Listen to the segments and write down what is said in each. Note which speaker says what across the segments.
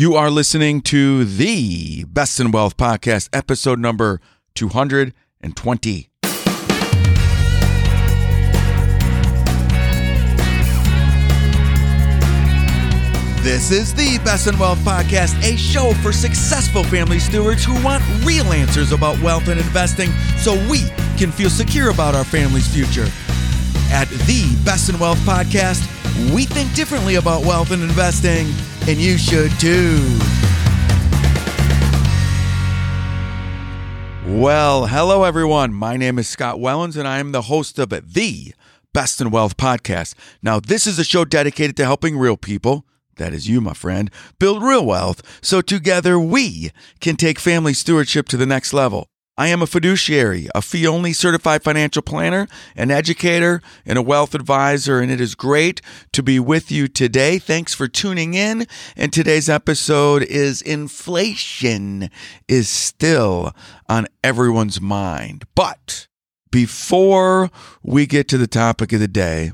Speaker 1: You are listening to the Best in Wealth podcast, episode number 220. This is the Best in Wealth podcast, a show for successful family stewards who want real answers about wealth and investing so we can feel secure about our family's future. At the Best in Wealth podcast, we think differently about wealth and investing, and you should too. Well, hello everyone. My name is Scott Wellens, and I am the host of the Best in Wealth podcast. Now, this is a show dedicated to helping real people that is you, my friend, build real wealth so together we can take family stewardship to the next level. I am a fiduciary, a fee only certified financial planner, an educator, and a wealth advisor, and it is great to be with you today. Thanks for tuning in. And today's episode is inflation is still on everyone's mind. But before we get to the topic of the day,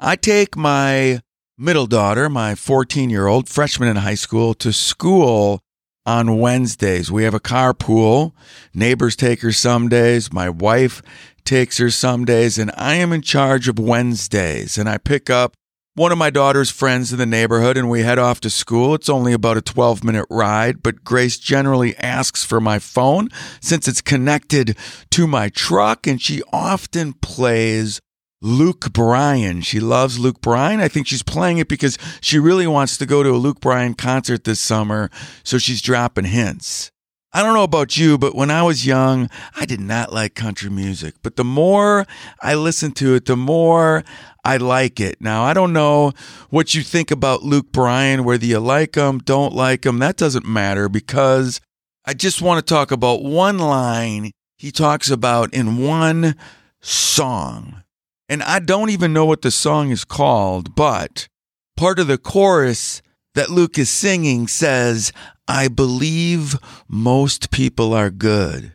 Speaker 1: I take my middle daughter, my 14 year old freshman in high school, to school on Wednesdays. We have a carpool. Neighbors take her some days. My wife takes her some days, and I am in charge of Wednesdays. And I pick up one of my daughter's friends in the neighborhood and we head off to school. It's only about a 12 minute ride, but Grace generally asks for my phone since it's connected to my truck and she often plays Luke Bryan. She loves Luke Bryan. I think she's playing it because she really wants to go to a Luke Bryan concert this summer, so she's dropping hints. I don't know about you, but when I was young, I did not like country music. But the more I listen to it, the more I like it. Now, I don't know what you think about Luke Bryan, whether you like him, don't like him. That doesn't matter because I just want to talk about one line he talks about in one song. And I don't even know what the song is called, but part of the chorus that Luke is singing says, I believe most people are good.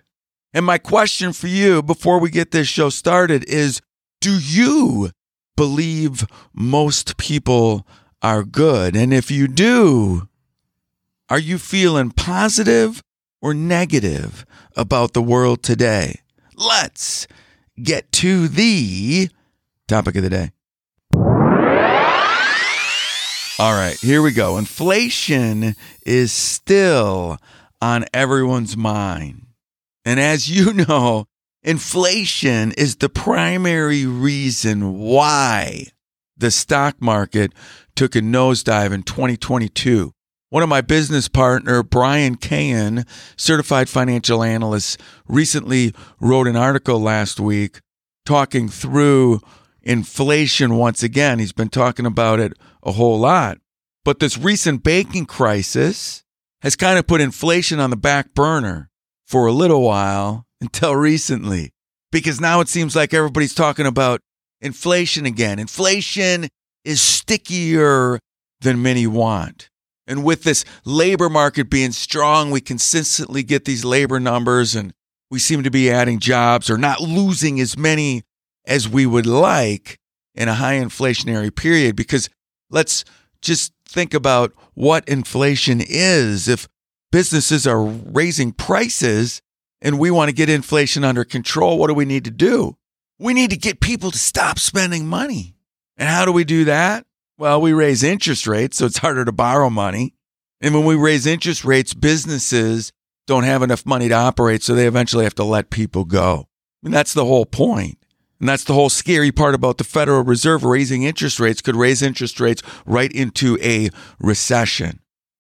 Speaker 1: And my question for you before we get this show started is Do you believe most people are good? And if you do, are you feeling positive or negative about the world today? Let's get to the topic of the day. All right, here we go. Inflation is still on everyone's mind. And as you know, inflation is the primary reason why the stock market took a nosedive in 2022. One of my business partner, Brian Cahan, certified financial analyst, recently wrote an article last week talking through inflation once again. He's been talking about it a whole lot. But this recent banking crisis has kind of put inflation on the back burner for a little while until recently. Because now it seems like everybody's talking about inflation again. Inflation is stickier than many want. And with this labor market being strong, we consistently get these labor numbers and we seem to be adding jobs or not losing as many as we would like in a high inflationary period because let's just think about what inflation is. If businesses are raising prices and we want to get inflation under control, what do we need to do? We need to get people to stop spending money. And how do we do that? Well, we raise interest rates, so it's harder to borrow money. And when we raise interest rates, businesses don't have enough money to operate, so they eventually have to let people go. And that's the whole point. And that's the whole scary part about the Federal Reserve raising interest rates could raise interest rates right into a recession.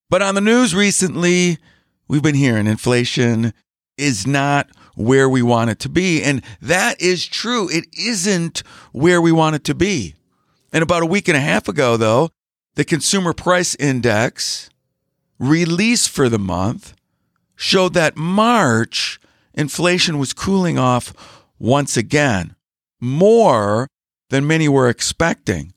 Speaker 1: But on the news recently, we've been hearing inflation is not where we want it to be. And that is true. It isn't where we want it to be. And about a week and a half ago, though, the Consumer Price Index released for the month showed that March inflation was cooling off once again more than many were expecting.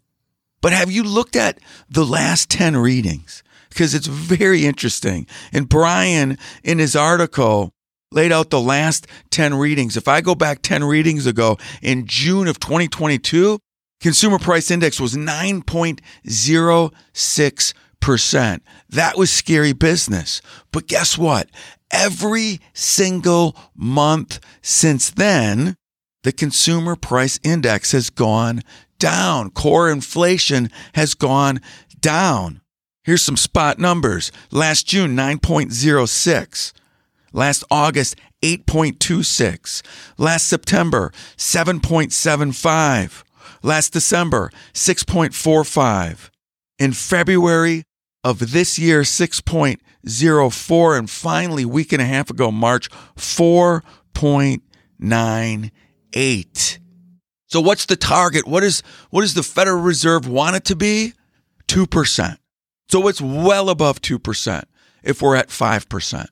Speaker 1: But have you looked at the last 10 readings? Because it's very interesting. And Brian, in his article, laid out the last 10 readings. If I go back 10 readings ago in June of 2022, consumer price index was 9.06%. That was scary business. But guess what? Every single month since then, the consumer price index has gone down. Core inflation has gone down. Here's some spot numbers. Last June, 9.06. Last August, 8.26. Last September, 7.75. Last December, 6.45. In February of this year, 6.04. And finally, week and a half ago, March, 4.98. So what's the target? What is what does the Federal Reserve want it to be? 2%. So it's well above 2% if we're at 5%.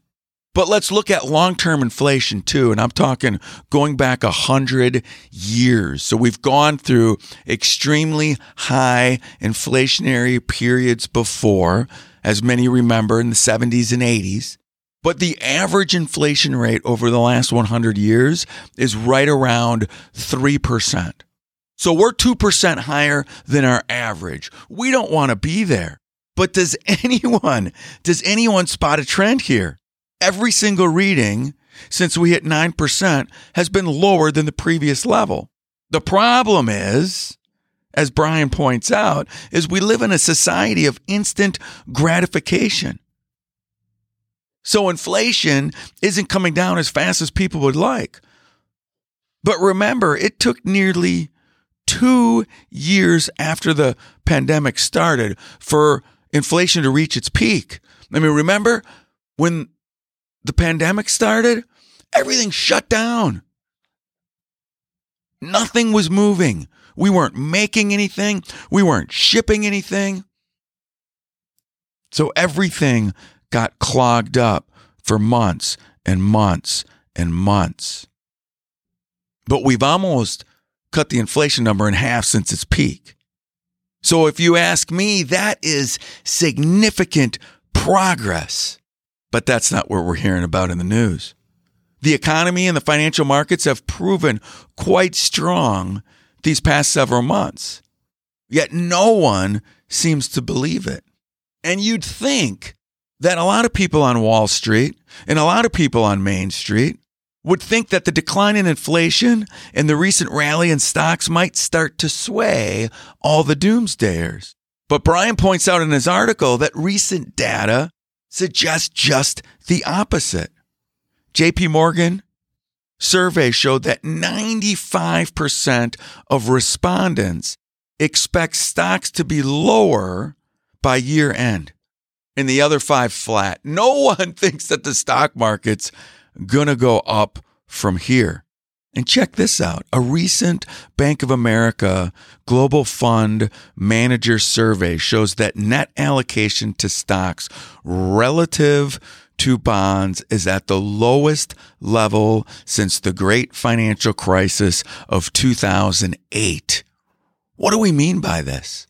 Speaker 1: But let's look at long term inflation too. And I'm talking going back a hundred years. So we've gone through extremely high inflationary periods before, as many remember in the 70s and 80s. But the average inflation rate over the last 100 years is right around 3%. So we're 2% higher than our average. We don't want to be there. But does anyone, does anyone spot a trend here? every single reading since we hit 9% has been lower than the previous level. The problem is, as Brian points out, is we live in a society of instant gratification. So inflation isn't coming down as fast as people would like. But remember, it took nearly two years after the pandemic started for inflation to reach its peak. I mean, remember when the pandemic started, everything shut down. Nothing was moving. We weren't making anything. We weren't shipping anything. So everything got clogged up for months and months and months. But we've almost cut the inflation number in half since its peak. So if you ask me, that is significant progress. But that's not what we're hearing about in the news. The economy and the financial markets have proven quite strong these past several months. Yet no one seems to believe it. And you'd think that a lot of people on Wall Street and a lot of people on Main Street would think that the decline in inflation and the recent rally in stocks might start to sway all the doomsdayers. But Brian points out in his article that recent data suggests just the opposite. JP Morgan survey showed that 95% of respondents expect stocks to be lower by year end and the other five flat. No one thinks that the stock market's going to go up from here. And check this out a recent Bank of America Global Fund Manager survey shows that net allocation to stocks relative to bonds is at the lowest level since the great financial crisis of 2008. What do we mean by this?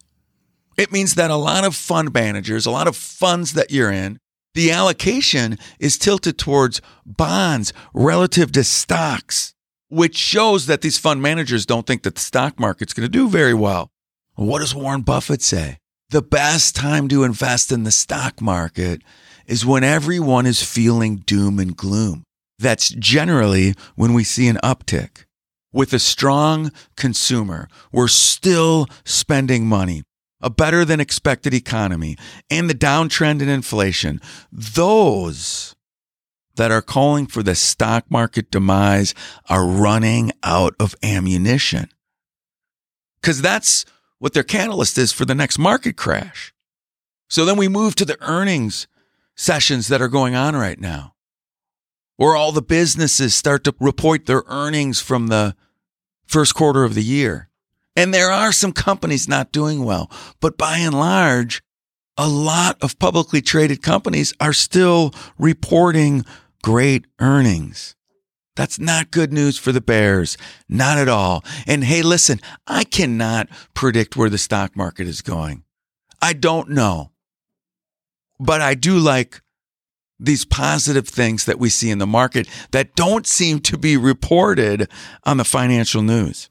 Speaker 1: It means that a lot of fund managers, a lot of funds that you're in, the allocation is tilted towards bonds relative to stocks which shows that these fund managers don't think that the stock market's going to do very well. What does Warren Buffett say? The best time to invest in the stock market is when everyone is feeling doom and gloom. That's generally when we see an uptick. With a strong consumer, we're still spending money, a better than expected economy, and the downtrend in inflation. Those that are calling for the stock market demise are running out of ammunition. Because that's what their catalyst is for the next market crash. So then we move to the earnings sessions that are going on right now, where all the businesses start to report their earnings from the first quarter of the year. And there are some companies not doing well, but by and large, a lot of publicly traded companies are still reporting great earnings. That's not good news for the Bears. Not at all. And hey, listen, I cannot predict where the stock market is going. I don't know. But I do like these positive things that we see in the market that don't seem to be reported on the financial news.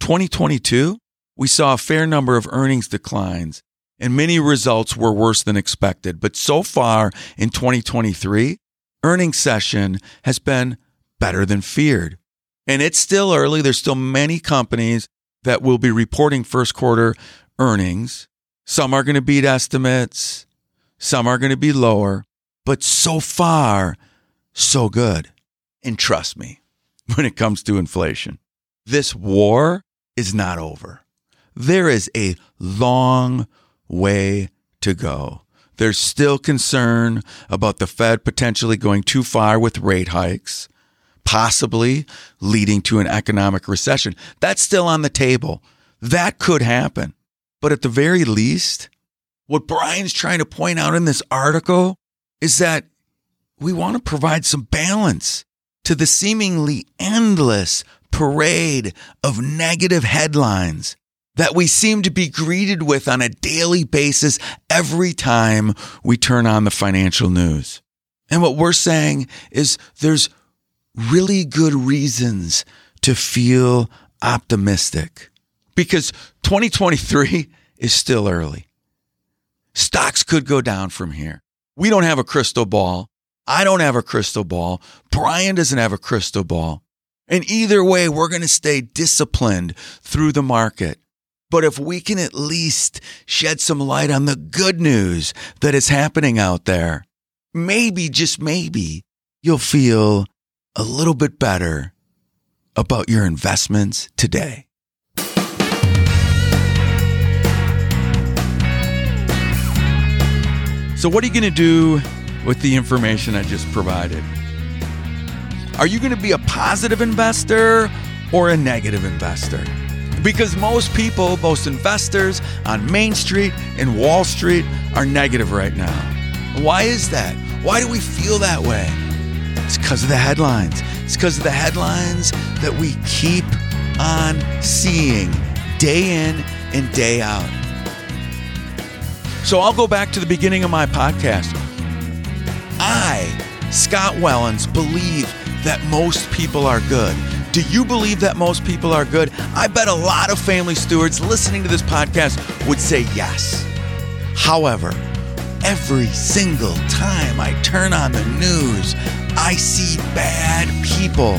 Speaker 1: 2022, we saw a fair number of earnings declines and many results were worse than expected. But so far in 2023, earnings session has been better than feared. And it's still early. There's still many companies that will be reporting first quarter earnings. Some are going to beat estimates, some are going to be lower, but so far, so good. And trust me, when it comes to inflation, this war is not over. There is a long way to go. There's still concern about the Fed potentially going too far with rate hikes, possibly leading to an economic recession. That's still on the table. That could happen. But at the very least, what Brian's trying to point out in this article is that we want to provide some balance to the seemingly endless parade of negative headlines that we seem to be greeted with on a daily basis every time we turn on the financial news. And what we're saying is there's really good reasons to feel optimistic because 2023 is still early. Stocks could go down from here. We don't have a crystal ball. I don't have a crystal ball. Brian doesn't have a crystal ball. And either way, we're going to stay disciplined through the market. But if we can at least shed some light on the good news that is happening out there, maybe, just maybe, you'll feel a little bit better about your investments today. So, what are you going to do with the information I just provided? Are you going to be a positive investor or a negative investor? Because most people, most investors on Main Street and Wall Street are negative right now. Why is that? Why do we feel that way? It's because of the headlines. It's because of the headlines that we keep on seeing day in and day out. So I'll go back to the beginning of my podcast. I, Scott Wellens, believe that most people are good. Do you believe that most people are good? I bet a lot of family stewards listening to this podcast would say yes. However, every single time I turn on the news, I see bad people.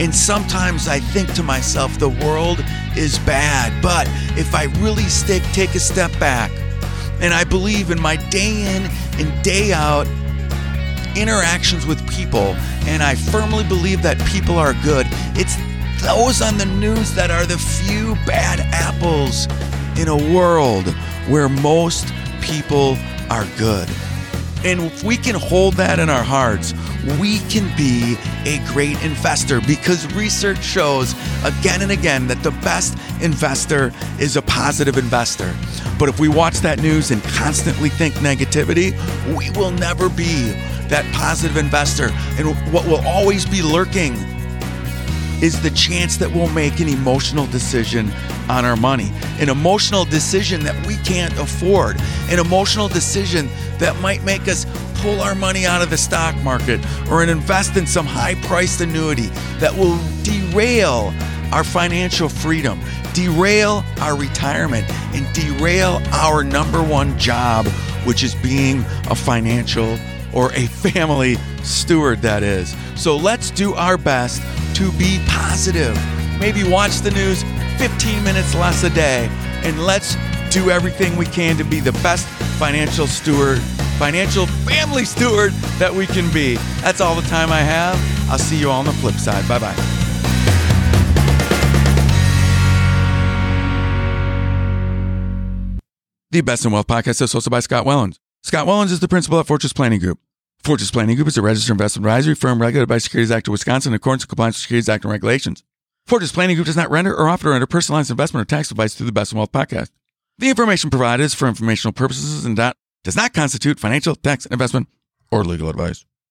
Speaker 1: And sometimes I think to myself, the world is bad. But if I really stick, take a step back, and I believe in my day in and day out interactions with people, and I firmly believe that people are good. It's those on the news that are the few bad apples in a world where most people are good. And if we can hold that in our hearts, we can be a great investor because research shows again and again that the best investor is a positive investor. But if we watch that news and constantly think negativity, we will never be that positive investor. And what will always be lurking is the chance that we'll make an emotional decision on our money, an emotional decision that we can't afford, an emotional decision that might make us pull our money out of the stock market or invest in some high priced annuity that will derail our financial freedom, derail our retirement, and derail our number one job, which is being a financial or a family steward, that is. So let's do our best to be positive. Maybe watch the news 15 minutes less a day, and let's do everything we can to be the best financial steward, financial family steward that we can be. That's all the time I have. I'll see you all on the flip side. Bye bye. The Best in Wealth podcast is hosted by Scott Wellens. Scott Wellens is the principal at Fortress Planning Group. Fortress Planning Group is a registered investment advisory firm regulated by Securities Act of Wisconsin in accordance with compliance with Securities Act and regulations. Fortress Planning Group does not render or offer to render personalized investment or tax advice through the Best in Wealth podcast. The information provided is for informational purposes and that does not constitute financial, tax, investment, or legal advice.